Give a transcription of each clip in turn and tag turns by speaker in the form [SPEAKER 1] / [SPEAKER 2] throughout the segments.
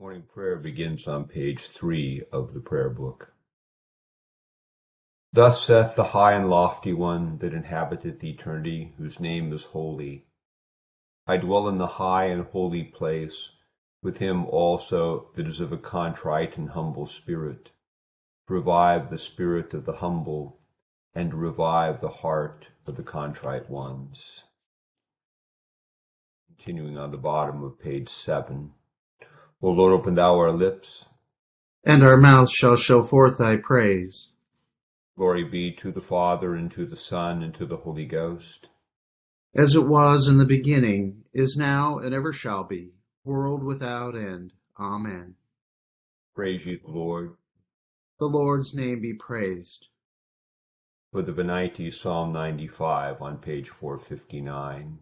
[SPEAKER 1] Morning prayer begins on page three of the prayer book. Thus saith the high and lofty one that inhabiteth eternity, whose name is holy. I dwell in the high and holy place, with him also that is of a contrite and humble spirit. Revive the spirit of the humble, and revive the heart of the contrite ones. Continuing on the bottom of page seven. O Lord, open thou our lips,
[SPEAKER 2] and our mouth shall show forth thy praise.
[SPEAKER 1] Glory be to the Father, and to the Son, and to the Holy Ghost.
[SPEAKER 2] As it was in the beginning, is now, and ever shall be, world without end. Amen.
[SPEAKER 1] Praise ye the Lord.
[SPEAKER 2] The Lord's name be praised.
[SPEAKER 1] For the Venite, Psalm 95 on page 459.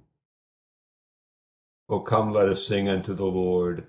[SPEAKER 1] O come, let us sing unto the Lord.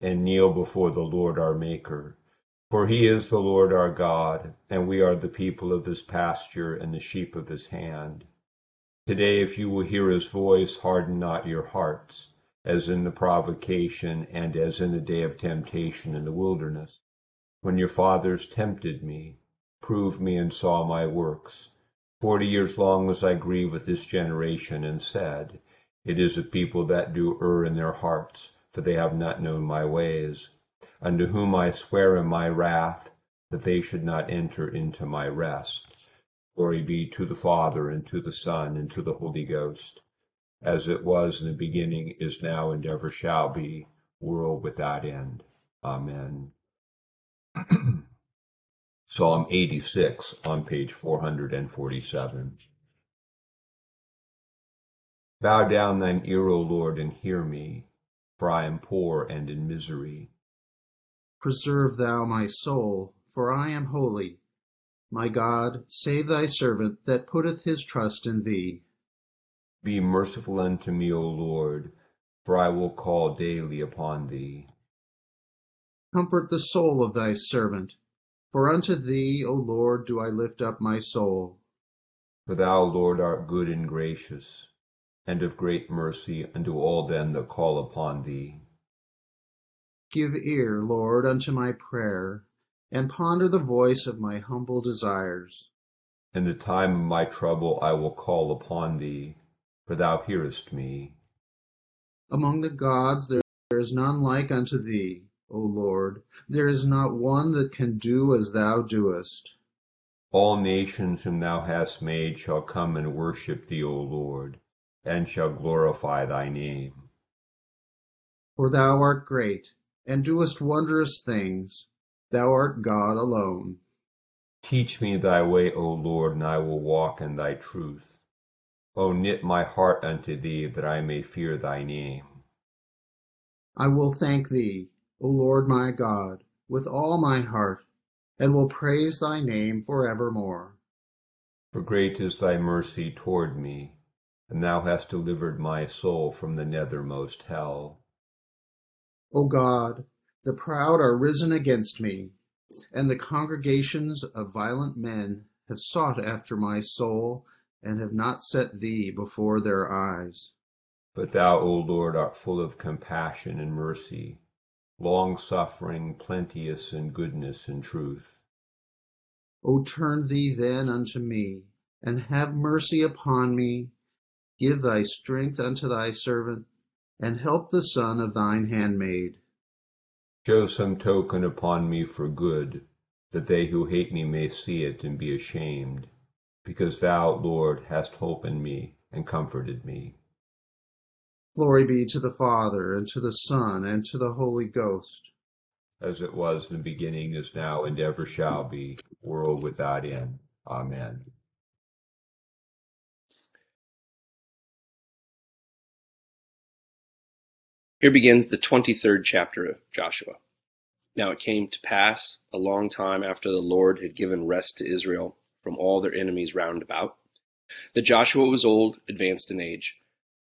[SPEAKER 1] and kneel before the Lord our Maker. For he is the Lord our God, and we are the people of his pasture and the sheep of his hand. Today, if you will hear his voice, harden not your hearts, as in the provocation and as in the day of temptation in the wilderness, when your fathers tempted me, proved me, and saw my works. Forty years long was I grieved with this generation, and said, It is a people that do err in their hearts for they have not known my ways, unto whom I swear in my wrath that they should not enter into my rest. Glory be to the Father, and to the Son, and to the Holy Ghost, as it was in the beginning, is now, and ever shall be, world without end. Amen. Psalm 86 on page 447. Bow down thine ear, O Lord, and hear me for I am poor and in misery.
[SPEAKER 2] Preserve thou my soul, for I am holy. My God, save thy servant that putteth his trust in thee.
[SPEAKER 1] Be merciful unto me, O Lord, for I will call daily upon thee.
[SPEAKER 2] Comfort the soul of thy servant, for unto thee, O Lord, do I lift up my soul.
[SPEAKER 1] For thou, Lord, art good and gracious and of great mercy unto all them that call upon thee.
[SPEAKER 2] Give ear, Lord, unto my prayer, and ponder the voice of my humble desires.
[SPEAKER 1] In the time of my trouble I will call upon thee, for thou hearest me.
[SPEAKER 2] Among the gods there is none like unto thee, O Lord. There is not one that can do as thou doest.
[SPEAKER 1] All nations whom thou hast made shall come and worship thee, O Lord and shall glorify thy name.
[SPEAKER 2] For thou art great, and doest wondrous things. Thou art God alone.
[SPEAKER 1] Teach me thy way, O Lord, and I will walk in thy truth. O knit my heart unto thee, that I may fear thy name.
[SPEAKER 2] I will thank thee, O Lord my God, with all my heart, and will praise thy name for evermore.
[SPEAKER 1] For great is thy mercy toward me and thou hast delivered my soul from the nethermost hell.
[SPEAKER 2] O God, the proud are risen against me, and the congregations of violent men have sought after my soul, and have not set thee before their eyes.
[SPEAKER 1] But thou, O Lord, art full of compassion and mercy, long suffering, plenteous in goodness and truth.
[SPEAKER 2] O turn thee then unto me, and have mercy upon me Give thy strength unto thy servant, and help the son of thine handmaid.
[SPEAKER 1] Show some token upon me for good, that they who hate me may see it and be ashamed, because thou, Lord, hast hope in me and comforted me.
[SPEAKER 2] Glory be to the Father, and to the Son, and to the Holy Ghost.
[SPEAKER 1] As it was in the beginning, is now, and ever shall be, world without end. Amen.
[SPEAKER 3] Here begins the 23rd chapter of Joshua. Now it came to pass a long time after the Lord had given rest to Israel from all their enemies round about, that Joshua was old, advanced in age.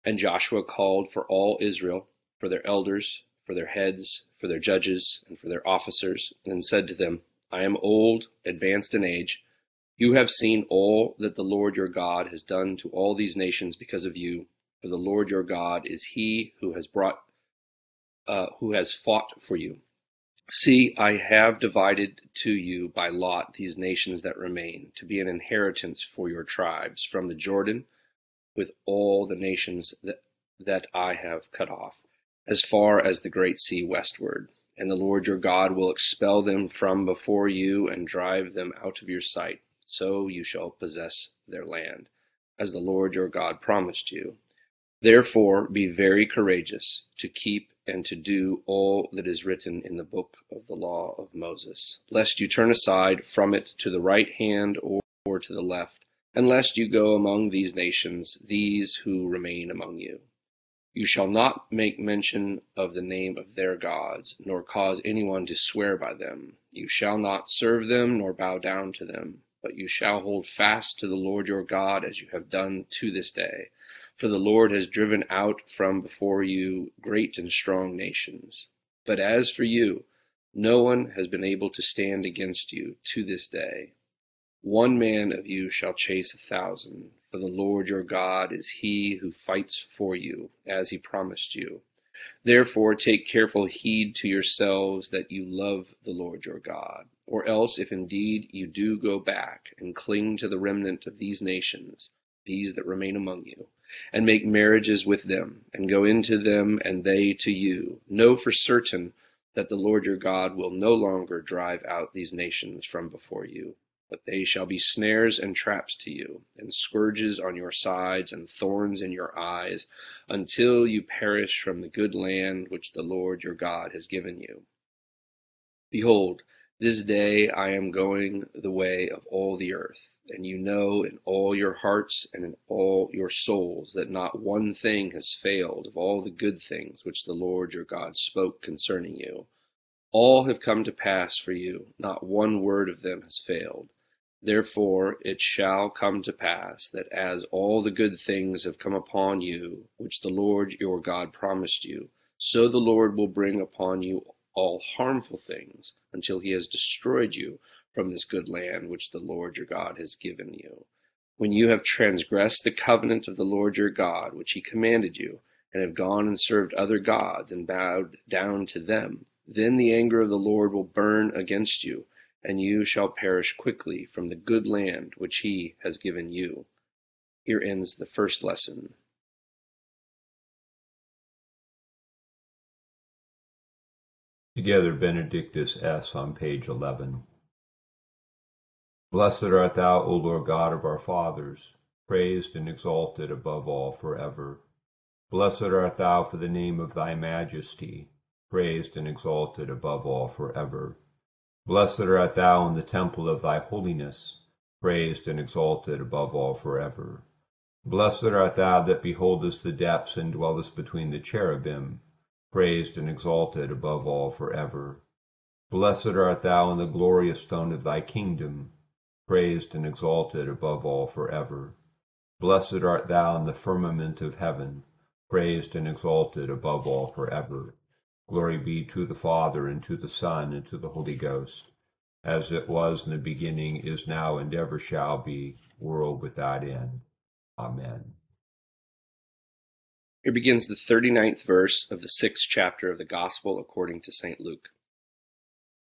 [SPEAKER 3] And Joshua called for all Israel, for their elders, for their heads, for their judges, and for their officers, and said to them, I am old, advanced in age. You have seen all that the Lord your God has done to all these nations because of you. For the Lord your God is he who has brought, uh, who has fought for you. See, I have divided to you by lot these nations that remain, to be an inheritance for your tribes, from the Jordan, with all the nations that, that I have cut off, as far as the great sea westward and the Lord your God will expel them from before you and drive them out of your sight. So you shall possess their land, as the Lord your God promised you. Therefore be very courageous to keep and to do all that is written in the book of the law of Moses, lest you turn aside from it to the right hand or, or to the left, and lest you go among these nations, these who remain among you you shall not make mention of the name of their gods, nor cause anyone to swear by them. You shall not serve them, nor bow down to them, but you shall hold fast to the Lord your God as you have done to this day. For the Lord has driven out from before you great and strong nations. But as for you, no one has been able to stand against you to this day. One man of you shall chase a thousand for the Lord your God is he who fights for you, as he promised you. Therefore take careful heed to yourselves that you love the Lord your God. Or else, if indeed you do go back and cling to the remnant of these nations, these that remain among you, and make marriages with them, and go into them and they to you, know for certain that the Lord your God will no longer drive out these nations from before you but they shall be snares and traps to you, and scourges on your sides, and thorns in your eyes, until you perish from the good land which the Lord your God has given you. Behold, this day I am going the way of all the earth, and you know in all your hearts and in all your souls that not one thing has failed of all the good things which the Lord your God spoke concerning you. All have come to pass for you, not one word of them has failed. Therefore it shall come to pass that as all the good things have come upon you, which the Lord your God promised you, so the Lord will bring upon you all harmful things until he has destroyed you from this good land which the Lord your God has given you. When you have transgressed the covenant of the Lord your God, which he commanded you, and have gone and served other gods and bowed down to them, then the anger of the Lord will burn against you and you shall perish quickly from the good land which he has given you. Here ends the first lesson.
[SPEAKER 1] Together, Benedictus es. on page 11. Blessed art thou, O Lord God of our fathers, praised and exalted above all forever. Blessed art thou for the name of thy majesty, praised and exalted above all forever. Blessed art thou in the temple of thy holiness, praised and exalted above all for ever. Blessed art thou that beholdest the depths and dwellest between the cherubim, praised and exalted above all for ever. Blessed art thou in the glorious stone of thy kingdom, praised and exalted above all for ever. Blessed art thou in the firmament of heaven, praised and exalted above all for ever. Glory be to the Father, and to the Son, and to the Holy Ghost, as it was in the beginning, is now, and ever shall be, world without end. Amen.
[SPEAKER 3] Here begins the 39th verse of the sixth chapter of the Gospel according to St. Luke.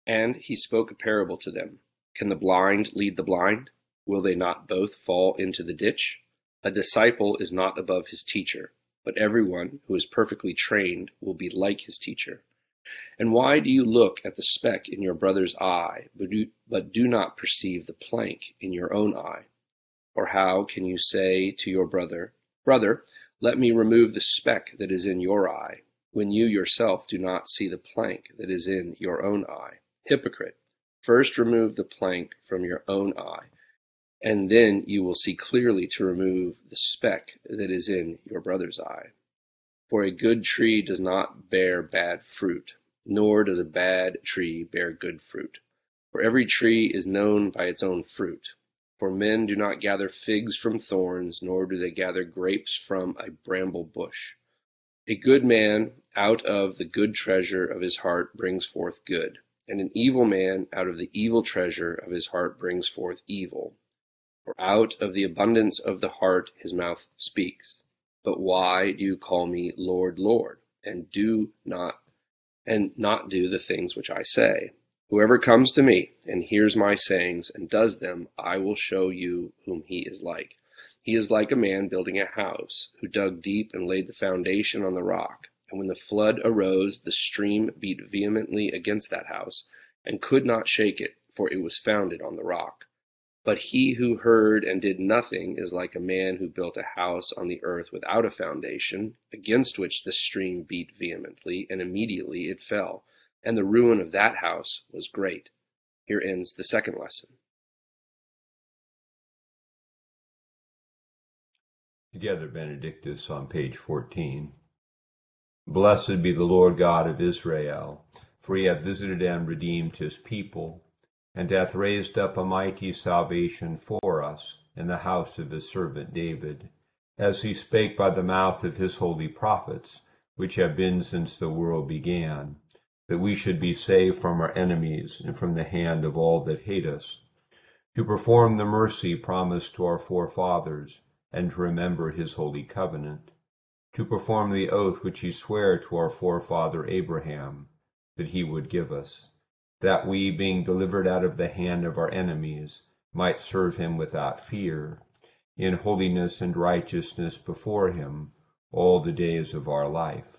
[SPEAKER 3] And he spoke a parable to them Can the blind lead the blind? Will they not both fall into the ditch? A disciple is not above his teacher but everyone who is perfectly trained will be like his teacher. And why do you look at the speck in your brother's eye, but do, but do not perceive the plank in your own eye? Or how can you say to your brother, Brother, let me remove the speck that is in your eye, when you yourself do not see the plank that is in your own eye? Hypocrite, first remove the plank from your own eye and then you will see clearly to remove the speck that is in your brother's eye. For a good tree does not bear bad fruit, nor does a bad tree bear good fruit. For every tree is known by its own fruit. For men do not gather figs from thorns, nor do they gather grapes from a bramble bush. A good man out of the good treasure of his heart brings forth good, and an evil man out of the evil treasure of his heart brings forth evil. For out of the abundance of the heart his mouth speaks. But why do you call me Lord, Lord, and do not and not do the things which I say? Whoever comes to me and hears my sayings and does them, I will show you whom he is like. He is like a man building a house, who dug deep and laid the foundation on the rock. And when the flood arose, the stream beat vehemently against that house, and could not shake it, for it was founded on the rock. But he who heard and did nothing is like a man who built a house on the earth without a foundation, against which the stream beat vehemently, and immediately it fell and the ruin of that house was great. Here ends the second lesson.
[SPEAKER 1] Together, Benedictus on page 14. Blessed be the Lord God of Israel, for he hath visited and redeemed his people, and hath raised up a mighty salvation for us in the house of his servant David, as he spake by the mouth of his holy prophets, which have been since the world began that we should be saved from our enemies and from the hand of all that hate us, to perform the mercy promised to our forefathers, and to remember his holy covenant, to perform the oath which he sware to our forefather Abraham, that he would give us, that we, being delivered out of the hand of our enemies, might serve him without fear, in holiness and righteousness before him, all the days of our life.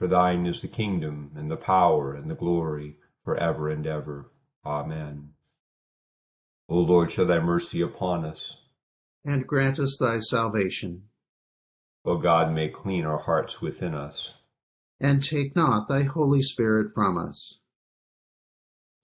[SPEAKER 1] For thine is the kingdom, and the power, and the glory, for ever and ever. Amen. O Lord, show thy mercy upon us.
[SPEAKER 2] And grant us thy salvation.
[SPEAKER 1] O God, make clean our hearts within us.
[SPEAKER 2] And take not thy Holy Spirit from us.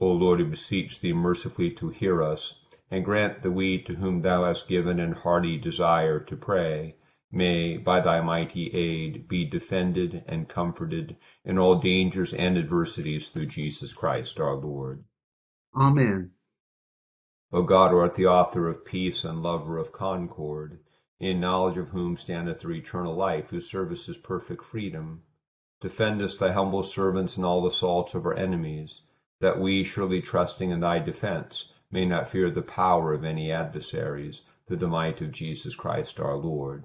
[SPEAKER 1] O Lord, we beseech thee mercifully to hear us, and grant that we to whom thou hast given an hearty desire to pray, may, by thy mighty aid, be defended and comforted in all dangers and adversities through Jesus Christ our Lord.
[SPEAKER 2] Amen.
[SPEAKER 1] O God, who art the author of peace and lover of concord, in knowledge of whom standeth the eternal life, whose service is perfect freedom, defend us, thy humble servants, in all assaults of our enemies, that we, surely trusting in thy defense, may not fear the power of any adversaries, through the might of Jesus Christ our Lord.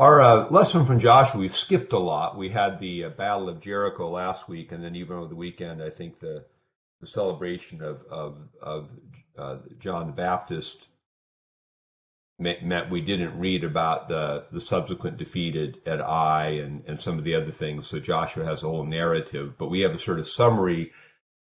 [SPEAKER 1] Our uh, lesson from Joshua, we've skipped a lot. We had the uh, Battle of Jericho last week, and then even over the weekend, I think the the celebration of of, of uh, John the Baptist meant we didn't read about the the subsequent defeat at, at Ai and and some of the other things. So Joshua has a whole narrative, but we have a sort of summary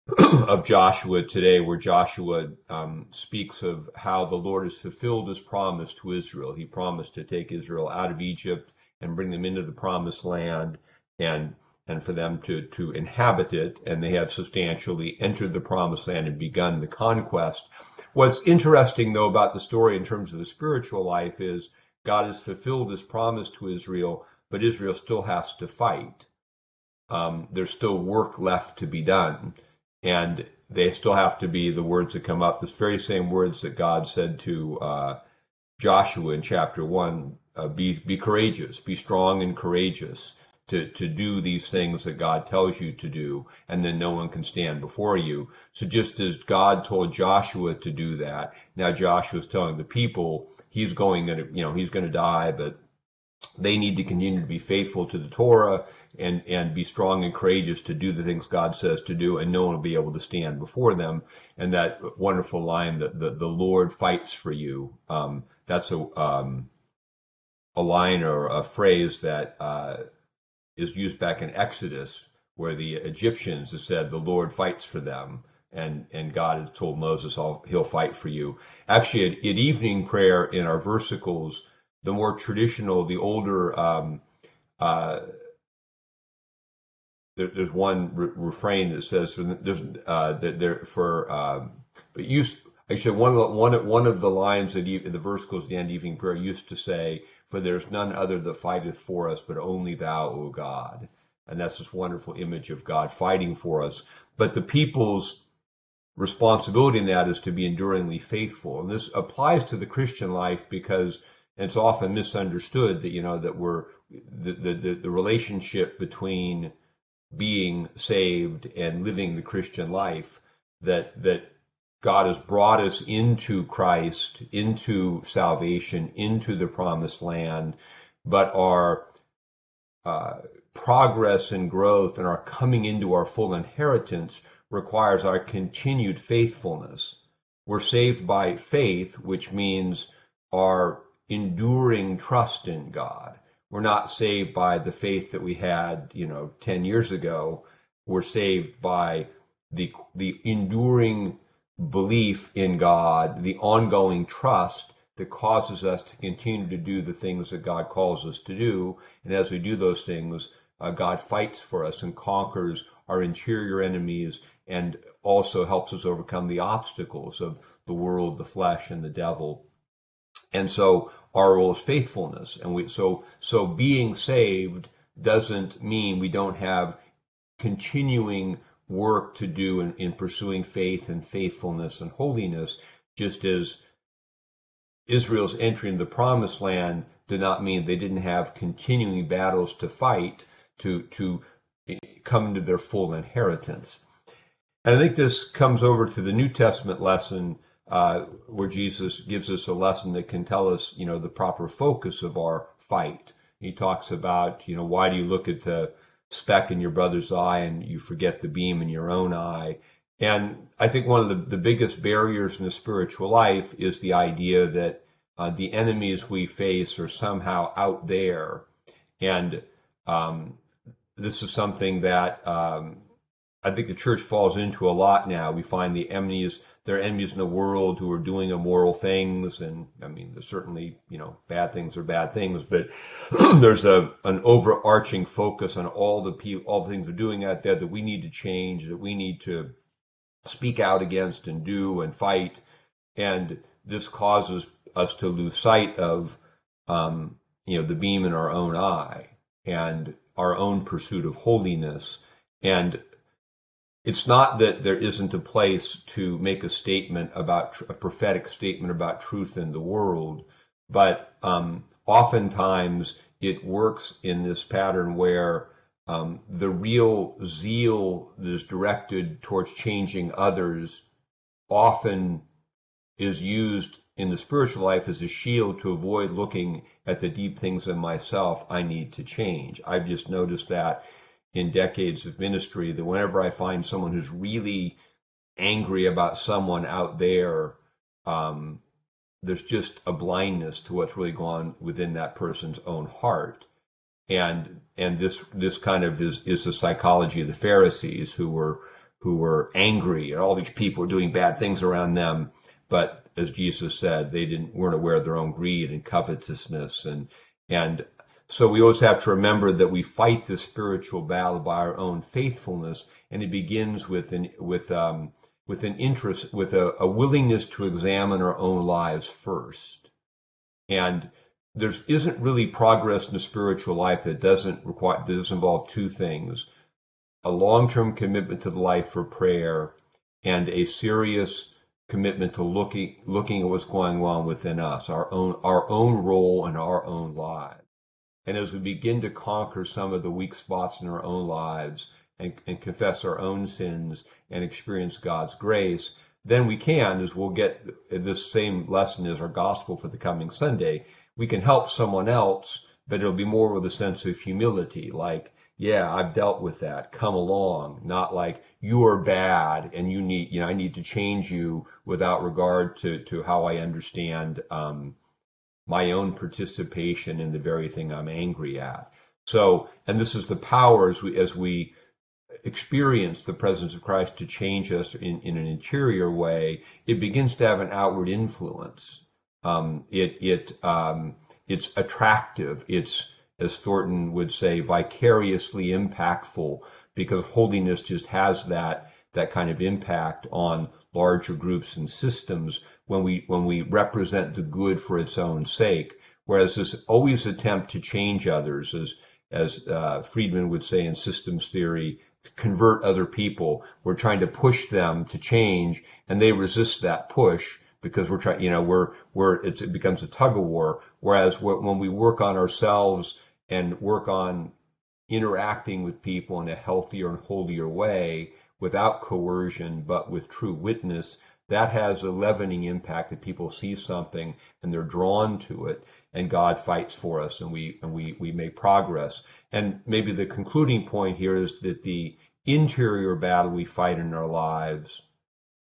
[SPEAKER 1] of Joshua today, where Joshua um, speaks of how the Lord has fulfilled His promise to Israel. He promised to take Israel out of Egypt and bring them into the promised land, and and for them to, to inhabit it, and they have substantially entered the promised land and begun the conquest. What's interesting, though, about the story in terms of the spiritual life is God has fulfilled his promise to Israel, but Israel still has to fight. Um, there's still work left to be done. And they still have to be the words that come up, the very same words that God said to uh, Joshua in chapter 1 uh, be, be courageous, be strong and courageous to, to do these things that God tells you to do, and then no one can stand before you. So just as God told Joshua to do that, now Joshua is telling the people he's going to, you know, he's going to die, but they need to continue to be faithful to the Torah and, and be strong and courageous to do the things God says to do, and no one will be able to stand before them. And that wonderful line that the, the Lord fights for you, um, that's a, um, a line or a phrase that, uh, is used back in Exodus, where the Egyptians have said the Lord fights for them, and and God had told Moses, "He'll fight for you." Actually, at, at evening prayer in our versicles, the more traditional, the older. Um, uh, there, there's one re- refrain that says there's uh, that there for um, but used actually one of the, one one of the lines that the versicles at the end evening prayer used to say for there's none other that fighteth for us, but only thou, O God. And that's this wonderful image of God fighting for us. But the people's responsibility in that is to be enduringly faithful. And this applies to the Christian life because it's often misunderstood that, you know, that we're, the, the, the relationship between being saved and living the Christian life, that, that God has brought us into Christ, into salvation, into the promised land, but our uh, progress and growth and our coming into our full inheritance requires our continued faithfulness. We're saved by faith, which means our enduring trust in God. We're not saved by the faith that we had, you know, 10 years ago. We're saved by the, the enduring belief in God, the ongoing trust that causes us to continue to do the things that God calls us to do. And as we do those things, uh, God fights for us and conquers our interior enemies and also helps us overcome the obstacles of the world, the flesh, and the devil. And so our role is faithfulness. And we, so, so being saved doesn't mean we don't have continuing work to do in, in pursuing faith and faithfulness and holiness, just as Israel's entry into the promised land did not mean they didn't have continuing battles to fight to to come into their full inheritance. And I think this comes over to the New Testament lesson uh, where Jesus gives us a lesson that can tell us, you know, the proper focus of our fight. He talks about, you know, why do you look at the speck in your brother's eye and you forget the beam in your own eye. And I think one of the, the biggest barriers in the spiritual life is the idea that uh, the enemies we face are somehow out there. And um, this is something that um, I think the church falls into a lot now. We find the enemies there are enemies in the world who are doing immoral things, and I mean, there's certainly you know bad things are bad things, but there's a an overarching focus on all the people, all the things they're doing out there that we need to change, that we need to speak out against and do and fight, and this causes us to lose sight of um, you know the beam in our own eye and our own pursuit of holiness and it's not that there isn't a place to make a statement about a prophetic statement about truth in the world, but um, oftentimes it works in this pattern where um, the real zeal that is directed towards changing others often is used in the spiritual life as a shield to avoid looking at the deep things in myself I need to change. I've just noticed that in decades of ministry that whenever I find someone who's really angry about someone out there, um, there's just a blindness to what's really going on within that person's own heart. And and this this kind of is is the psychology of the Pharisees who were who were angry and all these people were doing bad things around them, but as Jesus said, they didn't weren't aware of their own greed and covetousness and and so we always have to remember that we fight the spiritual battle by our own faithfulness, and it begins with an with um, with an interest, with a, a willingness to examine our own lives first. And there isn't really progress in the spiritual life that doesn't require that doesn't involve two things: a long-term commitment to the life for prayer, and a serious commitment to looking looking at what's going on within us, our own our own role in our own lives. And as we begin to conquer some of the weak spots in our own lives and, and confess our own sins and experience God's grace, then we can, as we'll get this same lesson as our gospel for the coming Sunday, we can help someone else, but it'll be more with a sense of humility, like, yeah, I've dealt with that. Come along. Not like you are bad and you need, you know, I need to change you without regard to, to how I understand, um, my own participation in the very thing I'm angry at. So, and this is the power as we, as we experience the presence of Christ to change us in, in an interior way, it begins to have an outward influence. Um, it, it, um, it's attractive. It's, as Thornton would say, vicariously impactful because holiness just has that, that kind of impact on larger groups and systems when we when we represent the good for its own sake. Whereas this always attempt to change others, as as uh, Friedman would say in systems theory, to convert other people. We're trying to push them to change, and they resist that push because we're trying. You know, we're we're it becomes a tug of war. Whereas when we work on ourselves and work on interacting with people in a healthier and holier way without coercion, but with true witness, that has a leavening impact that people see something and they're drawn to it and God fights for us and we and we we make progress. And maybe the concluding point here is that the interior battle we fight in our lives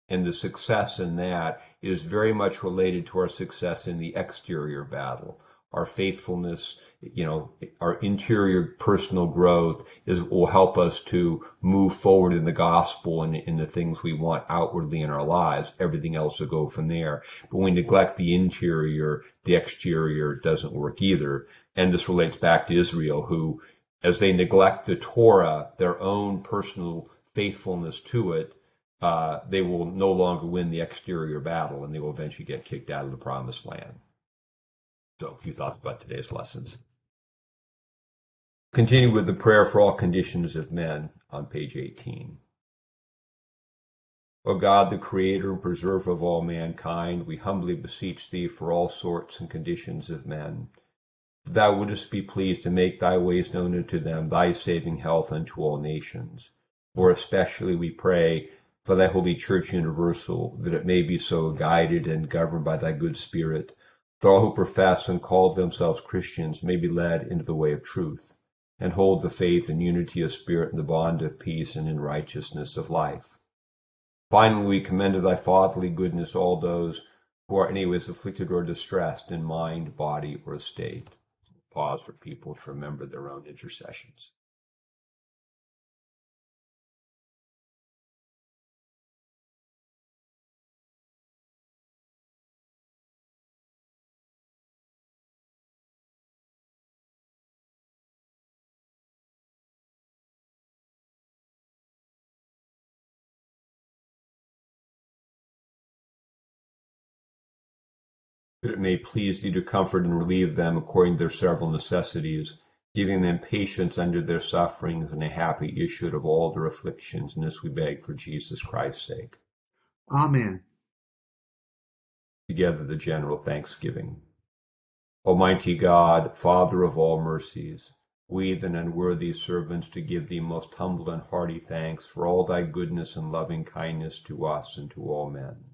[SPEAKER 1] and the success in that is very much related to our success in the exterior battle. Our faithfulness you know, our interior personal growth is will help us to move forward in the gospel and in the things we want outwardly in our lives. Everything else will go from there. But when we neglect the interior, the exterior doesn't work either. And this relates back to Israel, who, as they neglect the Torah, their own personal faithfulness to it, uh, they will no longer win the exterior battle, and they will eventually get kicked out of the promised land. So, a few thoughts about today's lessons. Continue with the prayer for all conditions of men on page 18. O God, the creator and preserver of all mankind, we humbly beseech thee for all sorts and conditions of men. That thou wouldest be pleased to make thy ways known unto them, thy saving health unto all nations. More especially we pray for thy holy church universal, that it may be so guided and governed by thy good spirit, that all who profess and call themselves Christians may be led into the way of truth and hold the faith and unity of spirit in the bond of peace and in righteousness of life. Finally, we commend to thy fatherly goodness all those who are anyways afflicted or distressed in mind, body, or estate. Pause for people to remember their own intercessions. That it may please thee to comfort and relieve them according to their several necessities, giving them patience under their sufferings and a happy issue of all their afflictions. And this we beg for Jesus Christ's sake.
[SPEAKER 2] Amen.
[SPEAKER 1] Together the general thanksgiving. Almighty God, Father of all mercies, we, the unworthy servants, to give thee most humble and hearty thanks for all thy goodness and loving kindness to us and to all men.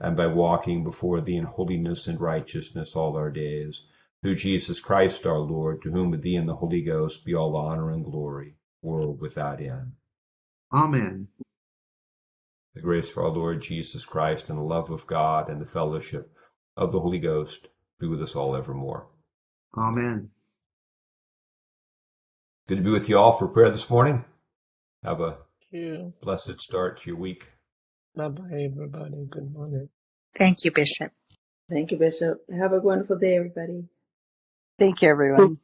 [SPEAKER 1] and by walking before thee in holiness and righteousness all our days. Through Jesus Christ our Lord, to whom with thee and the Holy Ghost be all honor and glory, world without end.
[SPEAKER 2] Amen.
[SPEAKER 1] The grace of our Lord Jesus Christ and the love of God and the fellowship of the Holy Ghost be with us all evermore.
[SPEAKER 2] Amen.
[SPEAKER 1] Good to be with you all for prayer this morning. Have a blessed start to your week.
[SPEAKER 4] Bye bye, everybody. Good morning.
[SPEAKER 5] Thank you, Bishop.
[SPEAKER 6] Thank you, Bishop. Have a wonderful day, everybody.
[SPEAKER 7] Thank you, everyone.